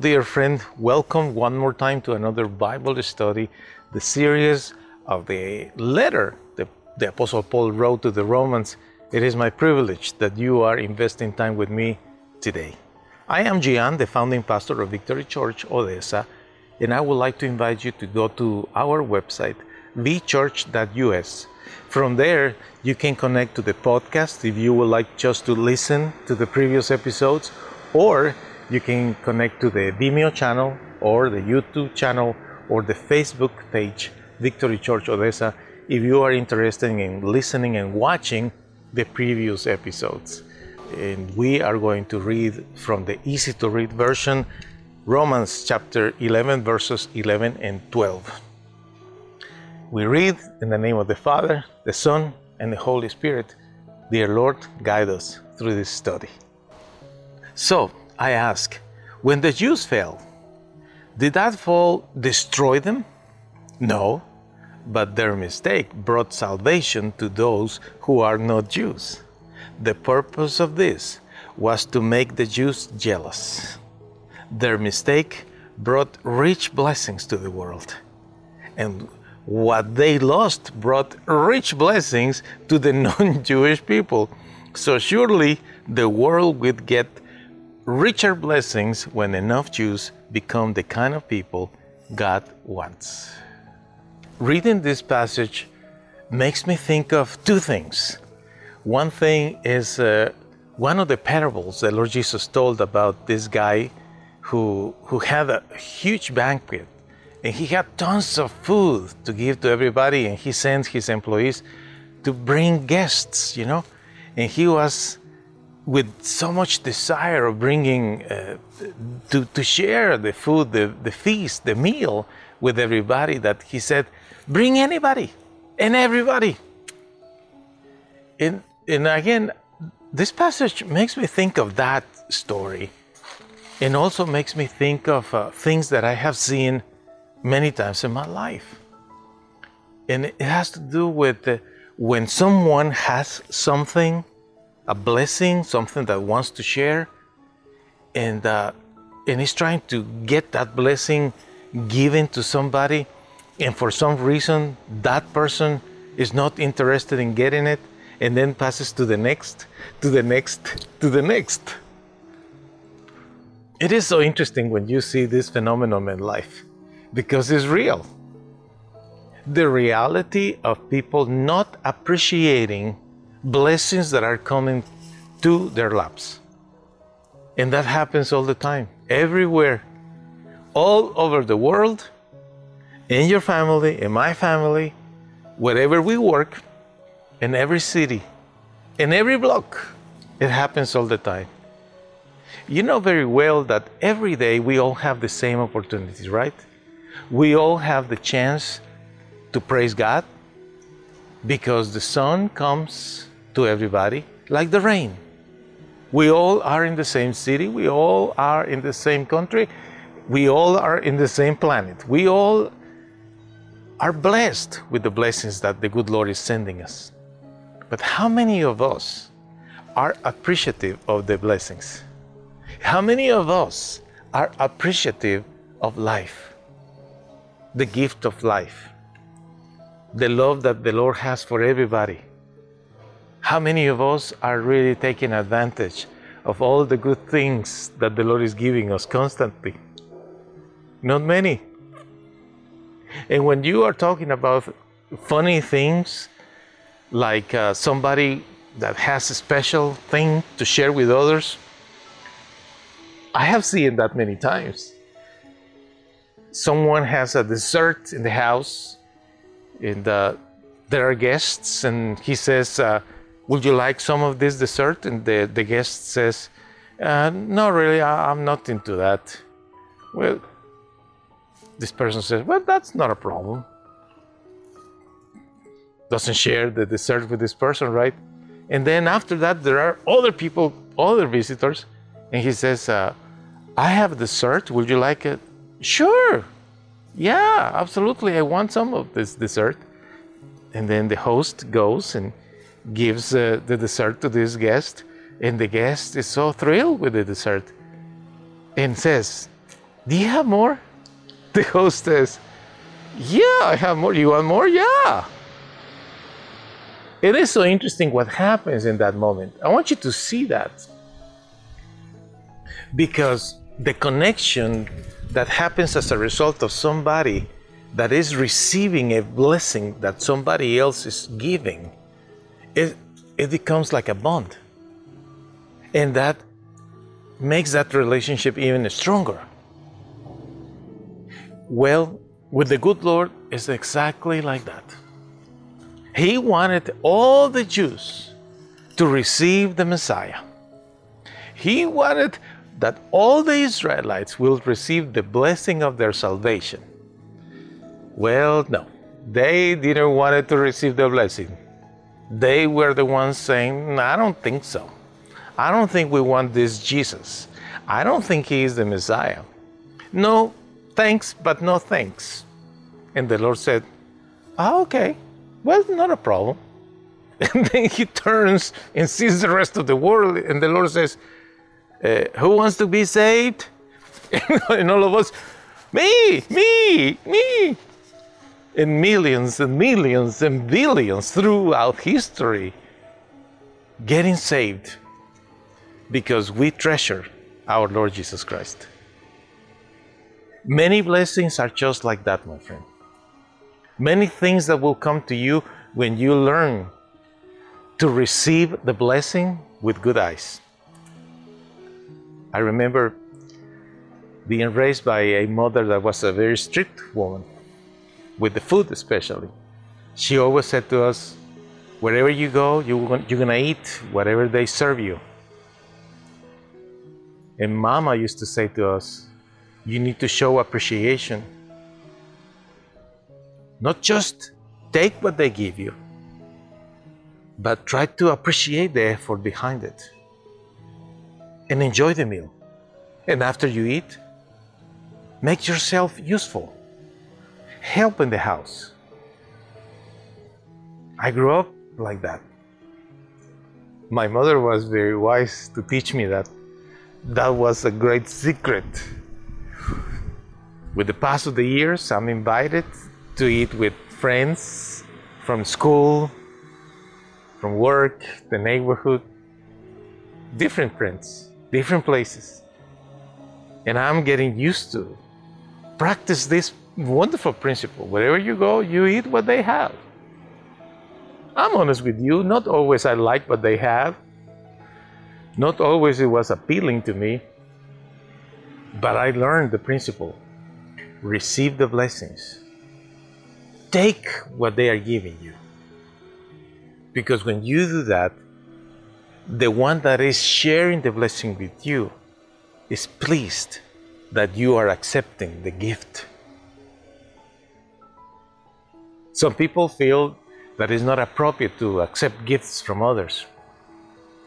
Dear friend. Welcome one more time to another Bible study, the series of the letter the, the Apostle Paul wrote to the Romans. It is my privilege that you are investing time with me today. I am Gian, the founding pastor of Victory Church Odessa, and I would like to invite you to go to our website, vchurch.us. From there, you can connect to the podcast if you would like just to listen to the previous episodes, or you can connect to the Vimeo channel or the YouTube channel or the Facebook page, Victory Church Odessa, if you are interested in listening and watching the previous episodes. And we are going to read from the easy to read version, Romans chapter 11, verses 11 and 12. We read in the name of the Father, the Son, and the Holy Spirit. Dear Lord, guide us through this study. So, I ask, when the Jews fell, did that fall destroy them? No, but their mistake brought salvation to those who are not Jews. The purpose of this was to make the Jews jealous. Their mistake brought rich blessings to the world. And what they lost brought rich blessings to the non Jewish people. So surely the world would get richer blessings when enough Jews become the kind of people God wants. Reading this passage makes me think of two things. One thing is uh, one of the parables that Lord Jesus told about this guy who, who had a huge banquet and he had tons of food to give to everybody and he sent his employees to bring guests, you know, and he was with so much desire of bringing uh, to, to share the food, the, the feast, the meal with everybody that he said, Bring anybody and everybody. And, and again, this passage makes me think of that story and also makes me think of uh, things that I have seen many times in my life. And it has to do with uh, when someone has something a blessing, something that wants to share, and uh, and he's trying to get that blessing given to somebody, and for some reason that person is not interested in getting it, and then passes to the next, to the next, to the next. It is so interesting when you see this phenomenon in life because it's real. The reality of people not appreciating blessings that are coming to their laps. And that happens all the time, everywhere, all over the world, in your family, in my family, wherever we work, in every city, in every block. It happens all the time. You know very well that every day we all have the same opportunities, right? We all have the chance to praise God because the sun comes to everybody like the rain. We all are in the same city, we all are in the same country, we all are in the same planet. We all are blessed with the blessings that the good Lord is sending us. But how many of us are appreciative of the blessings? How many of us are appreciative of life? The gift of life, the love that the Lord has for everybody how many of us are really taking advantage of all the good things that the Lord is giving us constantly? Not many. And when you are talking about funny things, like uh, somebody that has a special thing to share with others, I have seen that many times. Someone has a dessert in the house, and uh, there are guests, and he says, uh, would you like some of this dessert? And the, the guest says, uh, no, really, I, I'm not into that. Well, this person says, well, that's not a problem. Doesn't share the dessert with this person, right? And then after that, there are other people, other visitors, and he says, uh, I have dessert. Would you like it? Sure. Yeah, absolutely. I want some of this dessert. And then the host goes and gives uh, the dessert to this guest, and the guest is so thrilled with the dessert and says, Do you have more? The host says, Yeah, I have more. You want more? Yeah. It is so interesting what happens in that moment. I want you to see that. Because the connection that happens as a result of somebody that is receiving a blessing that somebody else is giving, it, it becomes like a bond. And that makes that relationship even stronger. Well, with the good Lord, it's exactly like that. He wanted all the Jews to receive the Messiah. He wanted that all the Israelites will receive the blessing of their salvation. Well, no, they didn't want to receive the blessing. They were the ones saying, I don't think so. I don't think we want this Jesus. I don't think he is the Messiah. No, thanks, but no thanks. And the Lord said, ah, okay, well, not a problem. And then he turns and sees the rest of the world, and the Lord says, uh, Who wants to be saved? and all of us, Me, me, me. And millions and millions and billions throughout history getting saved because we treasure our Lord Jesus Christ. Many blessings are just like that, my friend. Many things that will come to you when you learn to receive the blessing with good eyes. I remember being raised by a mother that was a very strict woman, with the food especially. She always said to us, wherever you go, you're going to eat whatever they serve you. And Mama used to say to us, you need to show appreciation not just take what they give you, but try to appreciate the effort behind it and enjoy the meal. And after you eat, make yourself useful. Help in the house. I grew up like that. My mother was very wise to teach me that. That was a great secret. With the pass of the years, I'm invited to eat with friends from school, from work, the neighborhood, different friends, different places. And I'm getting used to practice this wonderful principle. Wherever you go, you eat what they have. I'm honest with you, not always I like what they have. Not always it was appealing to me. But I learned the principle receive the blessings take what they are giving you. Because when you do that, the one that is sharing the blessing with you is pleased that you are accepting the gift. Some people feel that it's not appropriate to accept gifts from others.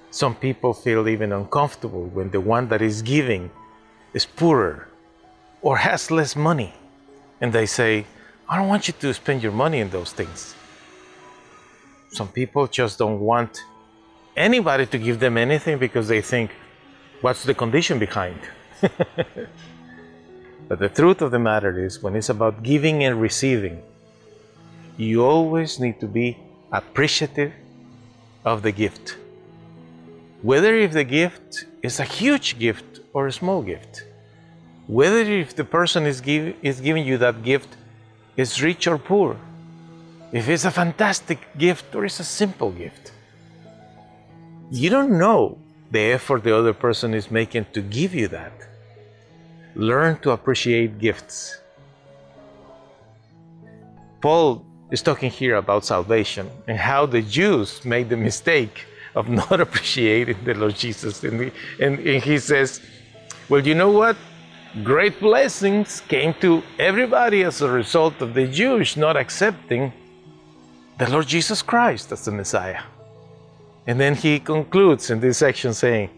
Some people feel even uncomfortable when the one that is giving is poorer or has less money. And they say, I don't want you to spend your money in those things. Some people just don't want anybody to give them anything because they think, what's the condition behind? but the truth of the matter is, when it's about giving and receiving, you always need to be appreciative of the gift. Whether if the gift is a huge gift or a small gift, whether if the person is, give, is giving you that gift is rich or poor, if it's a fantastic gift or it's a simple gift. You don't know the effort the other person is making to give you that. Learn to appreciate gifts. Paul is talking here about salvation and how the Jews made the mistake of not appreciating the Lord Jesus. And, and, and he says, Well, you know what? great blessings came to everybody as a result of the Jews not accepting the Lord Jesus Christ as the Messiah. And then he concludes in this section saying,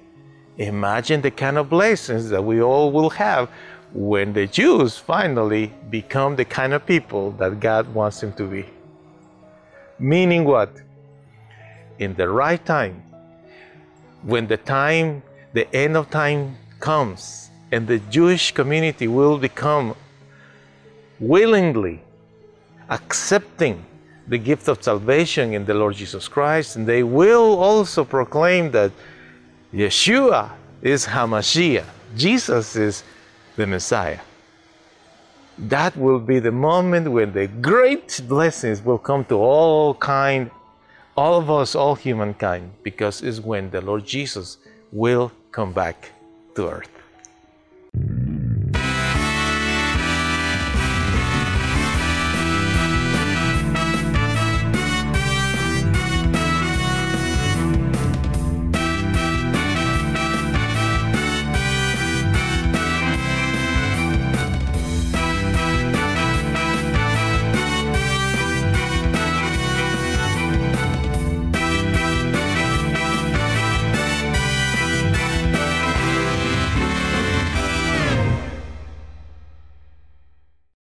Imagine the kind of blessings that we all will have when the Jews finally become the kind of people that God wants them to be. Meaning what? In the right time, when the time, the end of time comes, and the Jewish community will become willingly accepting the gift of salvation in the Lord Jesus Christ, and they will also proclaim that Yeshua is Hamashiach, Jesus is the Messiah. That will be the moment when the great blessings will come to all kind, all of us, all humankind, because it's when the Lord Jesus will come back to earth.